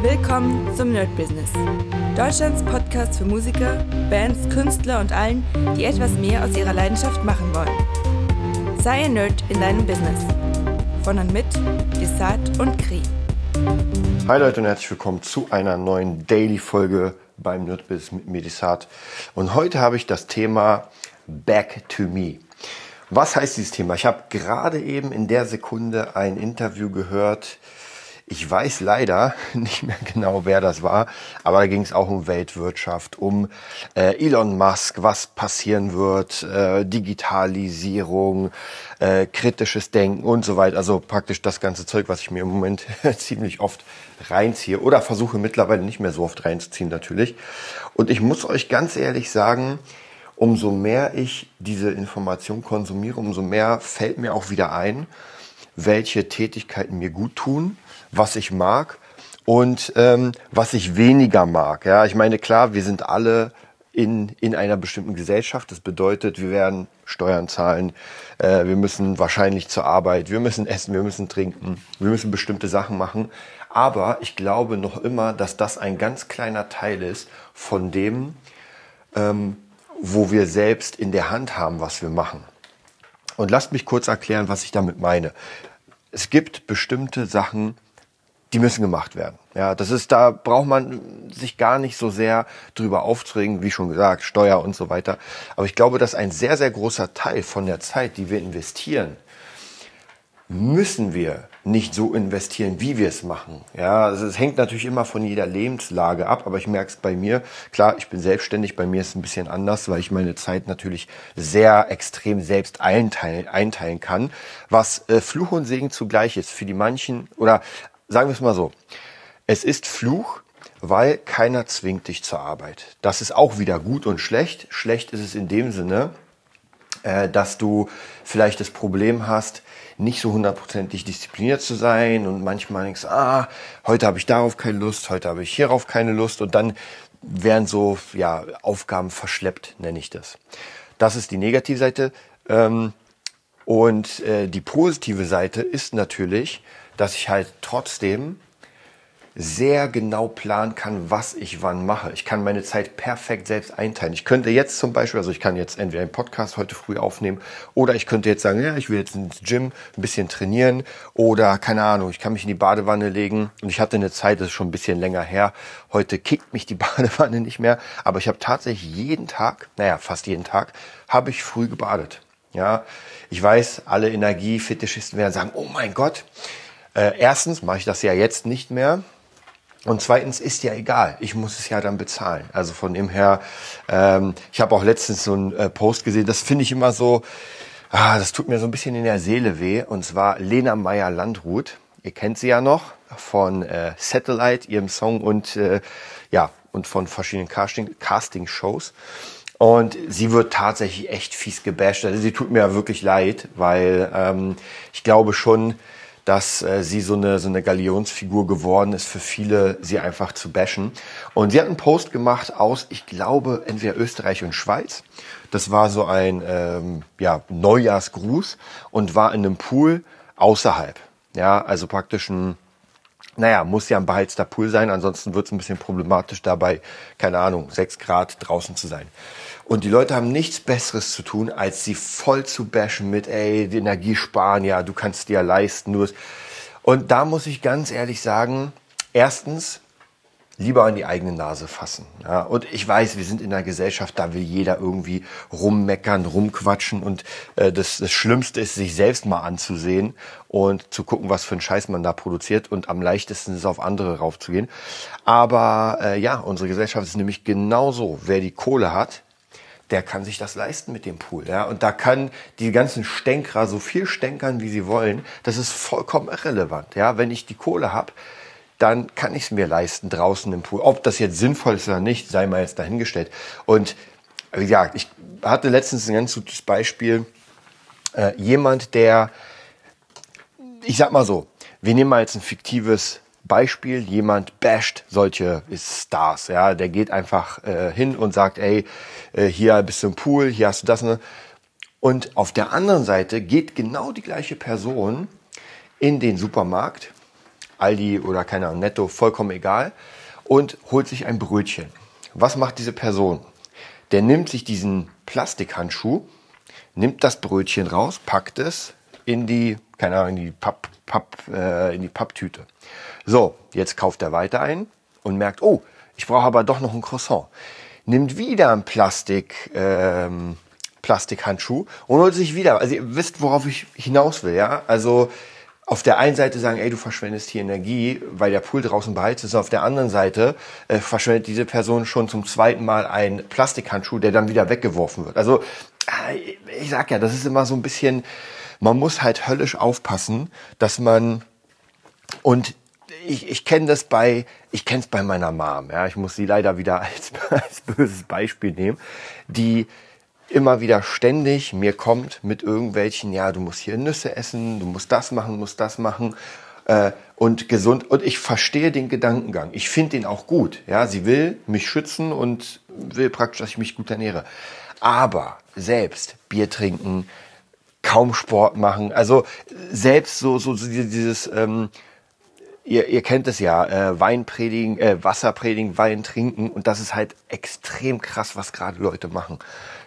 Willkommen zum Nerd Business. Deutschlands Podcast für Musiker, Bands, Künstler und allen, die etwas mehr aus ihrer Leidenschaft machen wollen. Sei ein Nerd in deinem Business. Von und mit Desart und Kri. Hi Leute und herzlich willkommen zu einer neuen Daily-Folge beim Nerd Business mit Medisat. Und heute habe ich das Thema Back to Me. Was heißt dieses Thema? Ich habe gerade eben in der Sekunde ein Interview gehört ich weiß leider nicht mehr genau, wer das war, aber da ging es auch um Weltwirtschaft, um äh, Elon Musk, was passieren wird, äh, Digitalisierung, äh, kritisches Denken und so weiter. Also praktisch das ganze Zeug, was ich mir im Moment ziemlich oft reinziehe oder versuche mittlerweile nicht mehr so oft reinzuziehen natürlich. Und ich muss euch ganz ehrlich sagen, umso mehr ich diese Information konsumiere, umso mehr fällt mir auch wieder ein, welche Tätigkeiten mir gut tun was ich mag und ähm, was ich weniger mag. Ja, ich meine, klar, wir sind alle in, in einer bestimmten Gesellschaft. Das bedeutet, wir werden Steuern zahlen, äh, wir müssen wahrscheinlich zur Arbeit, wir müssen essen, wir müssen trinken, wir müssen bestimmte Sachen machen. Aber ich glaube noch immer, dass das ein ganz kleiner Teil ist von dem, ähm, wo wir selbst in der Hand haben, was wir machen. Und lasst mich kurz erklären, was ich damit meine. Es gibt bestimmte Sachen, die müssen gemacht werden. Ja, das ist, da braucht man sich gar nicht so sehr drüber aufzuregen, wie schon gesagt, Steuer und so weiter. Aber ich glaube, dass ein sehr, sehr großer Teil von der Zeit, die wir investieren, müssen wir nicht so investieren, wie wir es machen. Ja, es hängt natürlich immer von jeder Lebenslage ab, aber ich merke es bei mir. Klar, ich bin selbstständig, bei mir ist es ein bisschen anders, weil ich meine Zeit natürlich sehr extrem selbst einteilen, einteilen kann, was äh, Fluch und Segen zugleich ist. Für die manchen oder sagen wir es mal so, es ist Fluch, weil keiner zwingt dich zur Arbeit. Das ist auch wieder gut und schlecht. Schlecht ist es in dem Sinne, äh, dass du vielleicht das Problem hast, nicht so hundertprozentig diszipliniert zu sein und manchmal denkst, ah, heute habe ich darauf keine Lust, heute habe ich hierauf keine Lust und dann werden so ja, Aufgaben verschleppt, nenne ich das. Das ist die Negativseite. Ähm, und äh, die positive Seite ist natürlich, dass ich halt trotzdem sehr genau planen kann, was ich wann mache. Ich kann meine Zeit perfekt selbst einteilen. Ich könnte jetzt zum Beispiel, also ich kann jetzt entweder einen Podcast heute früh aufnehmen oder ich könnte jetzt sagen, ja, ich will jetzt ins Gym ein bisschen trainieren oder keine Ahnung, ich kann mich in die Badewanne legen und ich hatte eine Zeit, das ist schon ein bisschen länger her. Heute kickt mich die Badewanne nicht mehr, aber ich habe tatsächlich jeden Tag, naja, fast jeden Tag, habe ich früh gebadet. Ja, ich weiß, alle Energiefetischisten werden sagen, oh mein Gott, äh, erstens mache ich das ja jetzt nicht mehr. Und zweitens ist ja egal, ich muss es ja dann bezahlen. Also von dem her, ähm, ich habe auch letztens so einen äh, Post gesehen, das finde ich immer so, ah, das tut mir so ein bisschen in der Seele weh. Und zwar Lena Meyer-Landrut, ihr kennt sie ja noch von äh, Satellite, ihrem Song und äh, ja, und von verschiedenen Casting, Casting-Shows. Und sie wird tatsächlich echt fies gebasht. Also sie tut mir wirklich leid, weil ähm, ich glaube schon, dass äh, sie so eine, so eine Galionsfigur geworden ist für viele, sie einfach zu bashen. Und sie hat einen Post gemacht aus, ich glaube, entweder Österreich und Schweiz. Das war so ein ähm, ja, Neujahrsgruß und war in einem Pool außerhalb. Ja, also praktisch ein naja, muss ja ein beheizter Pool sein, ansonsten wird es ein bisschen problematisch dabei, keine Ahnung, sechs Grad draußen zu sein. Und die Leute haben nichts Besseres zu tun, als sie voll zu bashen mit, ey, die Energie sparen, ja, du kannst dir ja leisten. Du und da muss ich ganz ehrlich sagen, erstens, lieber an die eigene Nase fassen. Ja, und ich weiß, wir sind in einer Gesellschaft, da will jeder irgendwie rummeckern, rumquatschen und äh, das, das Schlimmste ist, sich selbst mal anzusehen und zu gucken, was für ein Scheiß man da produziert und am leichtesten ist, auf andere raufzugehen. Aber äh, ja, unsere Gesellschaft ist nämlich genauso. Wer die Kohle hat, der kann sich das leisten mit dem Pool. Ja? Und da kann die ganzen Stänkerer so viel stänkern, wie sie wollen. Das ist vollkommen irrelevant. Ja? Wenn ich die Kohle habe, dann kann ich es mir leisten draußen im Pool. Ob das jetzt sinnvoll ist oder nicht, sei mal jetzt dahingestellt. Und wie gesagt, ich hatte letztens ein ganz gutes Beispiel. Äh, jemand, der, ich sag mal so, wir nehmen mal jetzt ein fiktives Beispiel, jemand basht solche Stars, ja, der geht einfach äh, hin und sagt, ey, äh, hier bist du im Pool, hier hast du das. Ne? Und auf der anderen Seite geht genau die gleiche Person in den Supermarkt Aldi oder keine Ahnung, Netto, vollkommen egal, und holt sich ein Brötchen. Was macht diese Person? Der nimmt sich diesen Plastikhandschuh, nimmt das Brötchen raus, packt es in die, keine Ahnung, in die, Papp, Papp, äh, in die Papptüte. So, jetzt kauft er weiter ein und merkt, oh, ich brauche aber doch noch ein Croissant. Nimmt wieder ein Plastik, ähm, Plastikhandschuh und holt sich wieder. Also ihr wisst, worauf ich hinaus will, ja? Also auf der einen Seite sagen, ey, du verschwendest hier Energie, weil der Pool draußen beheizt ist. Auf der anderen Seite äh, verschwendet diese Person schon zum zweiten Mal einen Plastikhandschuh, der dann wieder weggeworfen wird. Also äh, ich sag ja, das ist immer so ein bisschen, man muss halt höllisch aufpassen, dass man und ich, ich kenne das bei, ich kenne es bei meiner Mom. Ja, ich muss sie leider wieder als, als böses Beispiel nehmen, die immer wieder ständig mir kommt mit irgendwelchen, ja, du musst hier Nüsse essen, du musst das machen, musst das machen äh, und gesund. Und ich verstehe den Gedankengang. Ich finde den auch gut. Ja, sie will mich schützen und will praktisch, dass ich mich gut ernähre. Aber selbst Bier trinken, kaum Sport machen, also selbst so so dieses ähm, ihr, ihr kennt es ja, äh, Wein predigen, äh, Wasser predigen, Wein trinken und das ist halt extrem krass, was gerade Leute machen.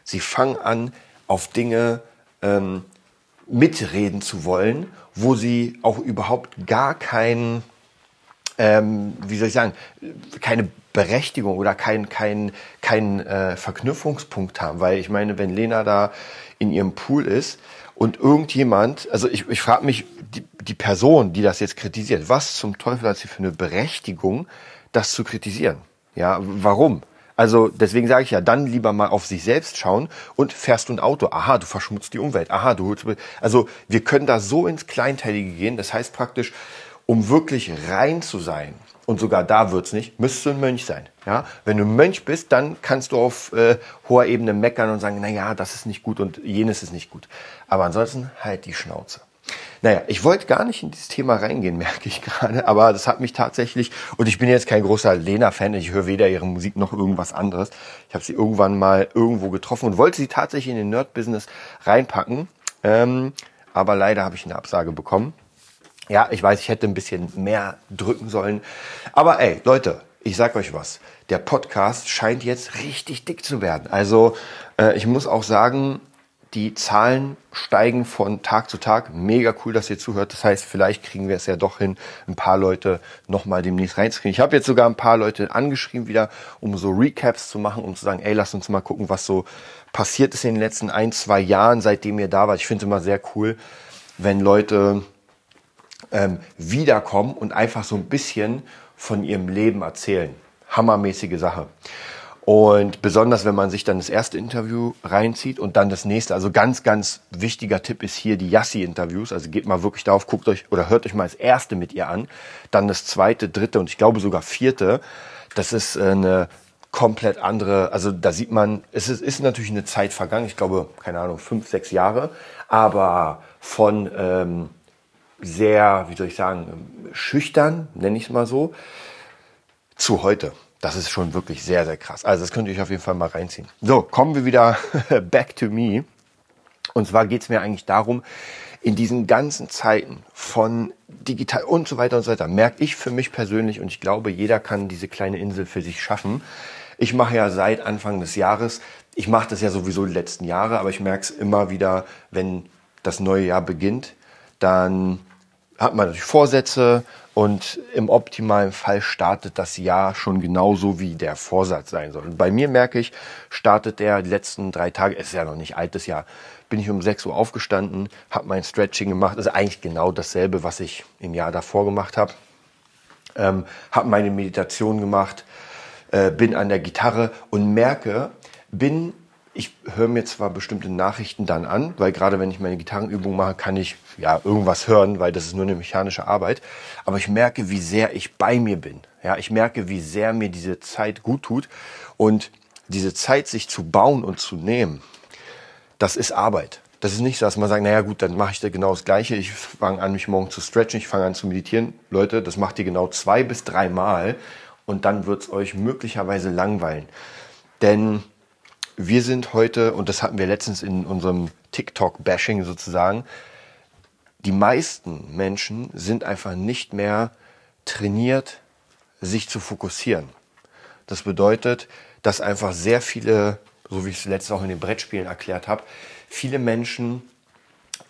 Sie fangen an, auf Dinge ähm, mitreden zu wollen, wo sie auch überhaupt gar keinen, ähm, wie soll ich sagen, keine Berechtigung oder keinen kein, kein, äh, Verknüpfungspunkt haben. Weil ich meine, wenn Lena da in ihrem Pool ist und irgendjemand, also ich, ich frage mich, die, die Person, die das jetzt kritisiert, was zum Teufel hat sie für eine Berechtigung, das zu kritisieren? Ja, warum? Also deswegen sage ich ja, dann lieber mal auf sich selbst schauen und fährst du ein Auto. Aha, du verschmutzt die Umwelt. Aha, du holst. Also wir können da so ins Kleinteilige gehen. Das heißt praktisch, um wirklich rein zu sein, und sogar da wird's nicht, müsstest du ein Mönch sein. Ja? Wenn du ein Mönch bist, dann kannst du auf äh, hoher Ebene meckern und sagen, na ja, das ist nicht gut und jenes ist nicht gut. Aber ansonsten halt die Schnauze. Naja, ich wollte gar nicht in dieses Thema reingehen, merke ich gerade, aber das hat mich tatsächlich, und ich bin jetzt kein großer Lena-Fan, ich höre weder ihre Musik noch irgendwas anderes. Ich habe sie irgendwann mal irgendwo getroffen und wollte sie tatsächlich in den Nerd-Business reinpacken, ähm, aber leider habe ich eine Absage bekommen. Ja, ich weiß, ich hätte ein bisschen mehr drücken sollen, aber ey, Leute, ich sag euch was, der Podcast scheint jetzt richtig dick zu werden. Also äh, ich muss auch sagen, die Zahlen steigen von Tag zu Tag. Mega cool, dass ihr zuhört. Das heißt, vielleicht kriegen wir es ja doch hin, ein paar Leute nochmal demnächst reinzukriegen. Ich habe jetzt sogar ein paar Leute angeschrieben wieder, um so Recaps zu machen, um zu sagen, ey, lass uns mal gucken, was so passiert ist in den letzten ein, zwei Jahren, seitdem ihr da wart. Ich finde immer sehr cool, wenn Leute ähm, wiederkommen und einfach so ein bisschen von ihrem Leben erzählen. Hammermäßige Sache. Und besonders, wenn man sich dann das erste Interview reinzieht und dann das nächste. Also ganz, ganz wichtiger Tipp ist hier die Yassi-Interviews. Also geht mal wirklich darauf, guckt euch oder hört euch mal das erste mit ihr an. Dann das zweite, dritte und ich glaube sogar vierte. Das ist äh, eine komplett andere, also da sieht man, es ist, ist natürlich eine Zeit vergangen, ich glaube, keine Ahnung, fünf, sechs Jahre, aber von ähm, sehr, wie soll ich sagen, schüchtern, nenne ich es mal so, zu heute. Das ist schon wirklich sehr, sehr krass. Also das könnt ihr euch auf jeden Fall mal reinziehen. So, kommen wir wieder back to me. Und zwar geht es mir eigentlich darum, in diesen ganzen Zeiten von digital und so weiter und so weiter, merke ich für mich persönlich und ich glaube, jeder kann diese kleine Insel für sich schaffen. Ich mache ja seit Anfang des Jahres, ich mache das ja sowieso die letzten Jahre, aber ich merke es immer wieder, wenn das neue Jahr beginnt, dann hat man natürlich Vorsätze und im optimalen Fall startet das Jahr schon genauso, wie der Vorsatz sein soll. Und bei mir merke ich, startet der letzten drei Tage, es ist ja noch nicht altes Jahr, bin ich um 6 Uhr aufgestanden, habe mein Stretching gemacht. Das ist eigentlich genau dasselbe, was ich im Jahr davor gemacht habe. Ähm, habe meine Meditation gemacht, äh, bin an der Gitarre und merke, bin ich höre mir zwar bestimmte Nachrichten dann an, weil gerade wenn ich meine Gitarrenübung mache, kann ich ja irgendwas hören, weil das ist nur eine mechanische Arbeit. Aber ich merke, wie sehr ich bei mir bin. Ja, ich merke, wie sehr mir diese Zeit gut tut und diese Zeit sich zu bauen und zu nehmen. Das ist Arbeit. Das ist nicht so, dass man sagt, naja gut, dann mache ich da genau das Gleiche. Ich fange an, mich morgen zu stretchen, ich fange an zu meditieren. Leute, das macht ihr genau zwei bis drei Mal und dann wird es euch möglicherweise langweilen. Denn wir sind heute, und das hatten wir letztens in unserem TikTok-Bashing sozusagen, die meisten Menschen sind einfach nicht mehr trainiert, sich zu fokussieren. Das bedeutet, dass einfach sehr viele, so wie ich es letztes auch in den Brettspielen erklärt habe, viele Menschen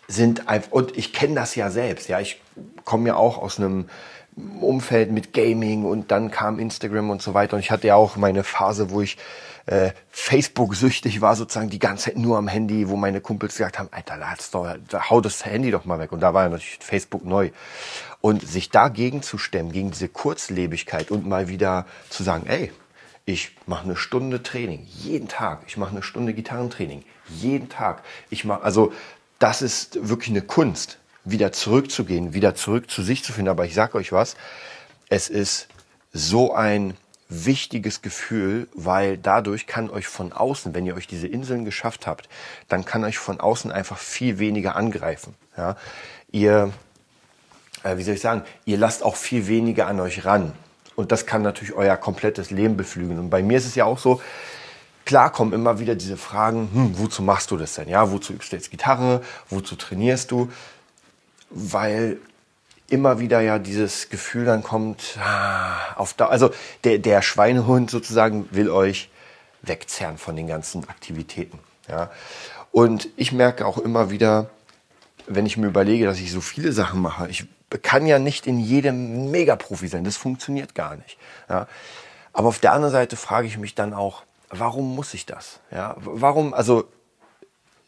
sind einfach, und ich kenne das ja selbst, ja, ich komme ja auch aus einem Umfeld mit Gaming und dann kam Instagram und so weiter und ich hatte ja auch meine Phase, wo ich äh, Facebook-süchtig war, sozusagen die ganze Zeit nur am Handy, wo meine Kumpels gesagt haben, Alter, lad's doch, hau das Handy doch mal weg. Und da war ja natürlich Facebook neu. Und sich dagegen zu stemmen, gegen diese Kurzlebigkeit und mal wieder zu sagen, ey, ich mache eine Stunde Training jeden Tag. Ich mache eine Stunde Gitarrentraining jeden Tag. Ich mache also das ist wirklich eine Kunst, wieder zurückzugehen, wieder zurück zu sich zu finden. Aber ich sage euch was, es ist so ein wichtiges Gefühl, weil dadurch kann euch von außen, wenn ihr euch diese Inseln geschafft habt, dann kann euch von außen einfach viel weniger angreifen. Ja? Ihr, äh, wie soll ich sagen, ihr lasst auch viel weniger an euch ran. Und das kann natürlich euer komplettes Leben beflügeln. Und bei mir ist es ja auch so, klar kommen immer wieder diese Fragen, hm, wozu machst du das denn? Ja, wozu übst du jetzt Gitarre? Wozu trainierst du? Weil immer wieder ja dieses Gefühl dann kommt, ah, auf da, also der, der Schweinehund sozusagen will euch wegzerren von den ganzen Aktivitäten. Ja. Und ich merke auch immer wieder, wenn ich mir überlege, dass ich so viele Sachen mache, ich kann ja nicht in jedem Megaprofi sein, das funktioniert gar nicht. Ja. Aber auf der anderen Seite frage ich mich dann auch, warum muss ich das? Ja, warum, also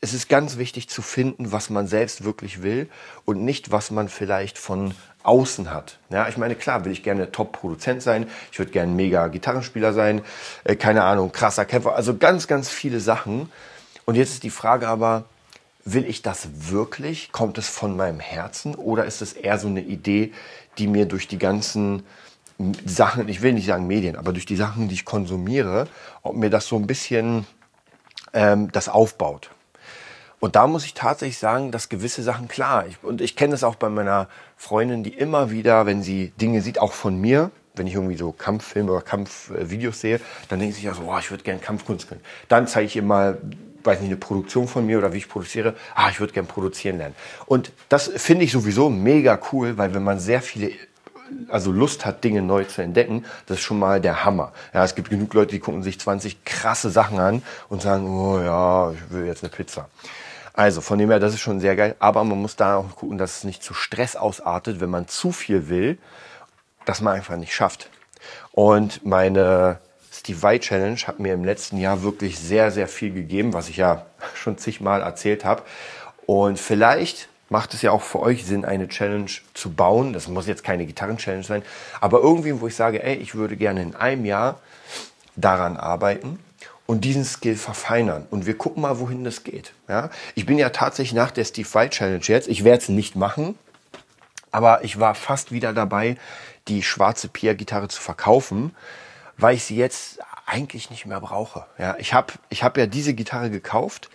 es ist ganz wichtig zu finden, was man selbst wirklich will und nicht, was man vielleicht von außen hat. Ja, ich meine, klar, will ich gerne Top-Produzent sein, ich würde gerne mega Gitarrenspieler sein, äh, keine Ahnung, krasser Kämpfer, also ganz, ganz viele Sachen. Und jetzt ist die Frage aber, will ich das wirklich? Kommt es von meinem Herzen oder ist es eher so eine Idee, die mir durch die ganzen Sachen, ich will nicht sagen Medien, aber durch die Sachen, die ich konsumiere, ob mir das so ein bisschen ähm, das aufbaut. Und da muss ich tatsächlich sagen, dass gewisse Sachen klar, ich, und ich kenne das auch bei meiner Freundin, die immer wieder, wenn sie Dinge sieht, auch von mir, wenn ich irgendwie so Kampffilme oder Kampfvideos sehe, dann denkt sie ja so, oh, ich würde gerne Kampfkunst können. Dann zeige ich ihr mal, weiß nicht, eine Produktion von mir oder wie ich produziere, ah, ich würde gerne produzieren lernen. Und das finde ich sowieso mega cool, weil wenn man sehr viele also Lust hat, Dinge neu zu entdecken, das ist schon mal der Hammer. Ja, es gibt genug Leute, die gucken sich 20 krasse Sachen an und sagen, oh ja, ich will jetzt eine Pizza. Also von dem her, das ist schon sehr geil. Aber man muss da auch gucken, dass es nicht zu Stress ausartet, wenn man zu viel will, dass man einfach nicht schafft. Und meine Steve Vai Challenge hat mir im letzten Jahr wirklich sehr, sehr viel gegeben, was ich ja schon zigmal erzählt habe. Und vielleicht macht es ja auch für euch Sinn, eine Challenge zu bauen. Das muss jetzt keine Gitarren-Challenge sein, aber irgendwie, wo ich sage, ey, ich würde gerne in einem Jahr daran arbeiten und diesen Skill verfeinern. Und wir gucken mal, wohin das geht. Ja? Ich bin ja tatsächlich nach der Steve Vai Challenge jetzt, ich werde es nicht machen, aber ich war fast wieder dabei, die schwarze Pia-Gitarre zu verkaufen, weil ich sie jetzt eigentlich nicht mehr brauche. Ja? Ich habe ich hab ja diese Gitarre gekauft,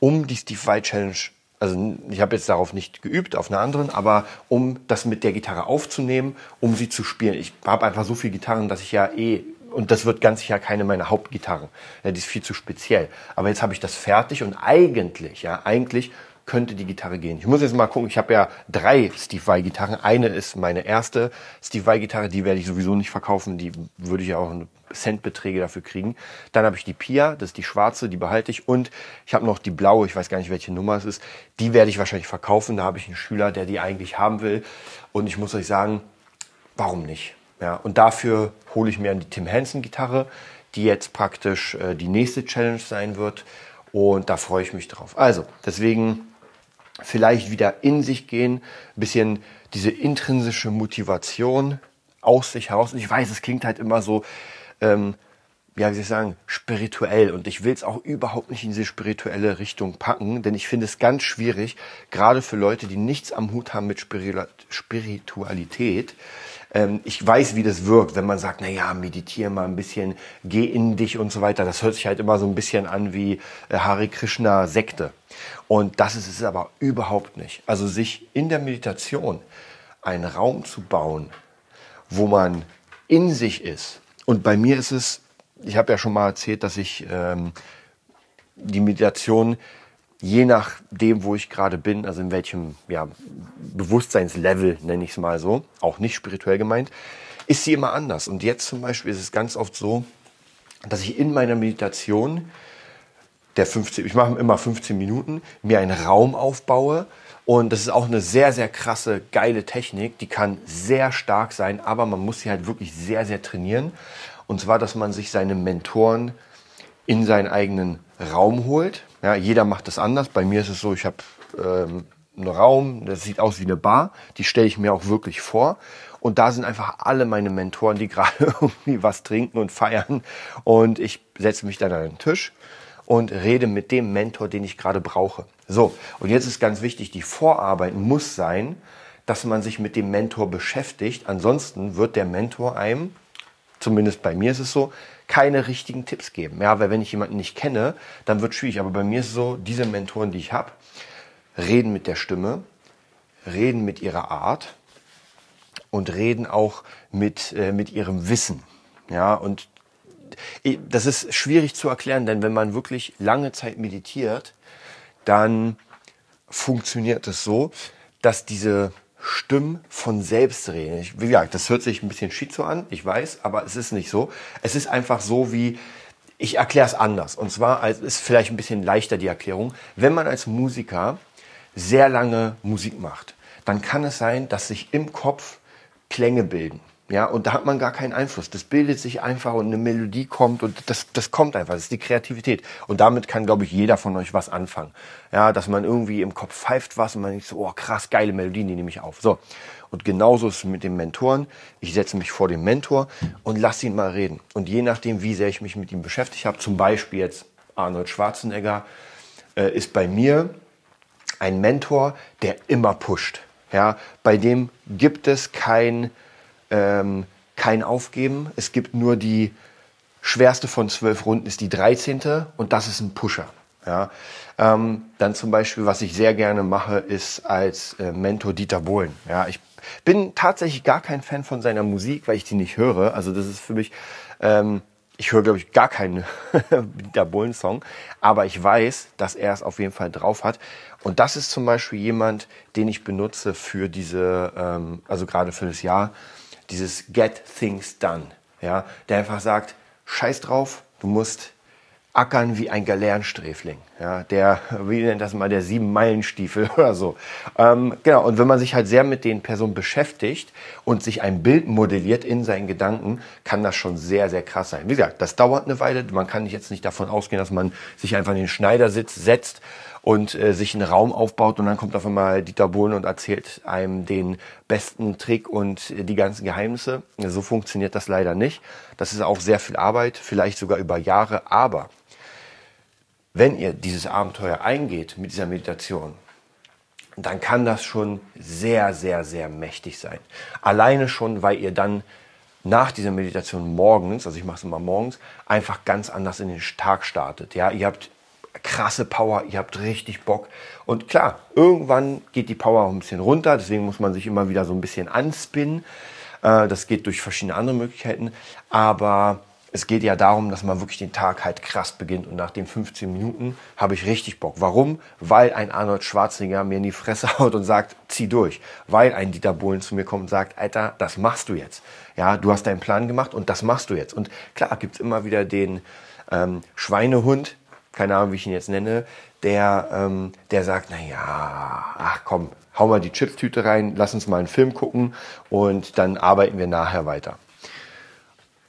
um die Steve Vai Challenge also ich habe jetzt darauf nicht geübt, auf einer anderen, aber um das mit der Gitarre aufzunehmen, um sie zu spielen. Ich habe einfach so viele Gitarren, dass ich ja eh und das wird ganz sicher keine meiner Hauptgitarren. Ja, die ist viel zu speziell. Aber jetzt habe ich das fertig und eigentlich, ja, eigentlich könnte die Gitarre gehen. Ich muss jetzt mal gucken, ich habe ja drei Steve Vai Gitarren. Eine ist meine erste Steve Vai Gitarre, die werde ich sowieso nicht verkaufen, die würde ich auch Centbeträge dafür kriegen. Dann habe ich die Pia, das ist die schwarze, die behalte ich und ich habe noch die blaue, ich weiß gar nicht, welche Nummer es ist. Die werde ich wahrscheinlich verkaufen, da habe ich einen Schüler, der die eigentlich haben will und ich muss euch sagen, warum nicht? Ja, und dafür hole ich mir die Tim Henson Gitarre, die jetzt praktisch äh, die nächste Challenge sein wird. Und da freue ich mich drauf. Also, deswegen vielleicht wieder in sich gehen, ein bisschen diese intrinsische Motivation aus sich heraus. Und ich weiß, es klingt halt immer so, ähm, ja, wie soll ich sagen, spirituell. Und ich will es auch überhaupt nicht in diese spirituelle Richtung packen, denn ich finde es ganz schwierig, gerade für Leute, die nichts am Hut haben mit Spiritualität, ähm, ich weiß, wie das wirkt, wenn man sagt, na ja, meditiere mal ein bisschen, geh in dich und so weiter. Das hört sich halt immer so ein bisschen an wie äh, Hare Krishna Sekte. Und das ist es aber überhaupt nicht. Also sich in der Meditation einen Raum zu bauen, wo man in sich ist. Und bei mir ist es, ich habe ja schon mal erzählt, dass ich ähm, die Meditation je nachdem, wo ich gerade bin, also in welchem ja, Bewusstseinslevel, nenne ich es mal so, auch nicht spirituell gemeint, ist sie immer anders. Und jetzt zum Beispiel ist es ganz oft so, dass ich in meiner Meditation, der 15, ich mache immer 15 Minuten, mir einen Raum aufbaue. Und das ist auch eine sehr, sehr krasse, geile Technik. Die kann sehr stark sein, aber man muss sie halt wirklich sehr, sehr trainieren. Und zwar, dass man sich seine Mentoren in seinen eigenen Raum holt. Ja, jeder macht das anders. Bei mir ist es so, ich habe ähm, einen Raum, das sieht aus wie eine Bar. Die stelle ich mir auch wirklich vor. Und da sind einfach alle meine Mentoren, die gerade irgendwie was trinken und feiern. Und ich setze mich dann an den Tisch und rede mit dem Mentor, den ich gerade brauche. So, und jetzt ist ganz wichtig, die Vorarbeit muss sein, dass man sich mit dem Mentor beschäftigt. Ansonsten wird der Mentor einem, zumindest bei mir ist es so, keine richtigen Tipps geben. Ja, weil wenn ich jemanden nicht kenne, dann wird es schwierig. Aber bei mir ist es so, diese Mentoren, die ich habe, reden mit der Stimme, reden mit ihrer Art und reden auch mit, äh, mit ihrem Wissen. Ja, und das ist schwierig zu erklären, denn wenn man wirklich lange Zeit meditiert, dann funktioniert es so, dass diese Stimmen von selbst reden. Ich, wie gesagt, das hört sich ein bisschen schizo an, ich weiß, aber es ist nicht so. Es ist einfach so wie, ich erkläre es anders. Und zwar ist vielleicht ein bisschen leichter die Erklärung. Wenn man als Musiker sehr lange Musik macht, dann kann es sein, dass sich im Kopf Klänge bilden. Ja, und da hat man gar keinen Einfluss. Das bildet sich einfach und eine Melodie kommt und das, das kommt einfach. Das ist die Kreativität. Und damit kann, glaube ich, jeder von euch was anfangen. Ja, dass man irgendwie im Kopf pfeift was und man denkt so, oh krass, geile Melodien, die nehme ich auf. So. Und genauso ist es mit den Mentoren. Ich setze mich vor den Mentor und lasse ihn mal reden. Und je nachdem, wie sehr ich mich mit ihm beschäftigt habe, zum Beispiel jetzt Arnold Schwarzenegger, äh, ist bei mir ein Mentor, der immer pusht. Ja, bei dem gibt es kein ähm, kein Aufgeben. Es gibt nur die schwerste von zwölf Runden ist die 13. und das ist ein Pusher. Ja, ähm, dann zum Beispiel, was ich sehr gerne mache, ist als äh, Mentor Dieter Bohlen. Ja, ich bin tatsächlich gar kein Fan von seiner Musik, weil ich die nicht höre. Also das ist für mich, ähm, ich höre glaube ich gar keinen Dieter Bohlen Song, aber ich weiß, dass er es auf jeden Fall drauf hat. Und das ist zum Beispiel jemand, den ich benutze für diese, ähm, also gerade für das Jahr dieses Get Things Done, ja, der einfach sagt, scheiß drauf, du musst ackern wie ein Galernsträfling, ja, der, wie nennt das mal, der Sieben-Meilen-Stiefel oder so. Ähm, genau, und wenn man sich halt sehr mit den Personen beschäftigt und sich ein Bild modelliert in seinen Gedanken, kann das schon sehr, sehr krass sein. Wie gesagt, das dauert eine Weile, man kann jetzt nicht davon ausgehen, dass man sich einfach in den Schneidersitz setzt und äh, sich einen Raum aufbaut und dann kommt auf einmal Dieter Bohlen und erzählt einem den besten Trick und äh, die ganzen Geheimnisse. So funktioniert das leider nicht. Das ist auch sehr viel Arbeit, vielleicht sogar über Jahre, aber wenn ihr dieses Abenteuer eingeht mit dieser Meditation, dann kann das schon sehr, sehr, sehr mächtig sein. Alleine schon, weil ihr dann nach dieser Meditation morgens, also ich mache es immer morgens, einfach ganz anders in den Tag startet. Ja, ihr habt krasse Power, ihr habt richtig Bock. Und klar, irgendwann geht die Power auch ein bisschen runter, deswegen muss man sich immer wieder so ein bisschen anspinnen. Äh, das geht durch verschiedene andere Möglichkeiten. Aber es geht ja darum, dass man wirklich den Tag halt krass beginnt. Und nach den 15 Minuten habe ich richtig Bock. Warum? Weil ein Arnold Schwarzenegger mir in die Fresse haut und sagt, zieh durch. Weil ein Dieter Bohlen zu mir kommt und sagt, Alter, das machst du jetzt. Ja, du hast deinen Plan gemacht und das machst du jetzt. Und klar, gibt's immer wieder den ähm, Schweinehund, keine Ahnung, wie ich ihn jetzt nenne, der, ähm, der sagt, na ja, ach komm, hau mal die Chipstüte rein, lass uns mal einen Film gucken und dann arbeiten wir nachher weiter.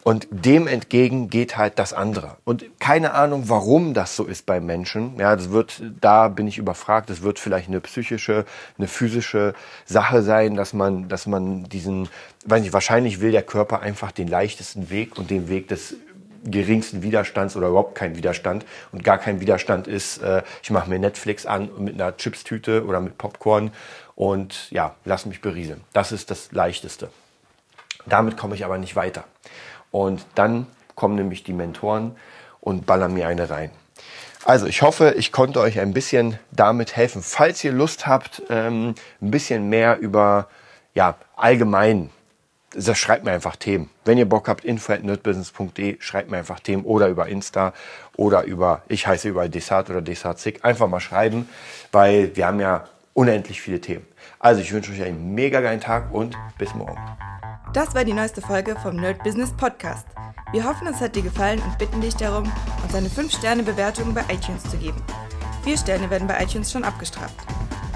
Und dem entgegen geht halt das andere. Und keine Ahnung, warum das so ist bei Menschen. Ja, das wird, da bin ich überfragt. Das wird vielleicht eine psychische, eine physische Sache sein, dass man, dass man diesen, weiß nicht, wahrscheinlich will der Körper einfach den leichtesten Weg und den Weg des geringsten Widerstands oder überhaupt keinen Widerstand und gar kein Widerstand ist, äh, ich mache mir Netflix an mit einer Chipstüte oder mit Popcorn und ja, lass mich berieseln. Das ist das Leichteste. Damit komme ich aber nicht weiter. Und dann kommen nämlich die Mentoren und ballern mir eine rein. Also ich hoffe, ich konnte euch ein bisschen damit helfen. Falls ihr Lust habt, ähm, ein bisschen mehr über ja, allgemein das schreibt mir einfach Themen. Wenn ihr Bock habt, info at nerdbusiness.de, schreibt mir einfach Themen oder über Insta oder über, ich heiße über Desart oder Desart einfach mal schreiben, weil wir haben ja unendlich viele Themen. Also ich wünsche euch einen mega geilen Tag und bis morgen. Das war die neueste Folge vom Nerd Business Podcast. Wir hoffen, es hat dir gefallen und bitten dich darum, uns eine 5-Sterne-Bewertung bei iTunes zu geben. Vier Sterne werden bei iTunes schon abgestraft.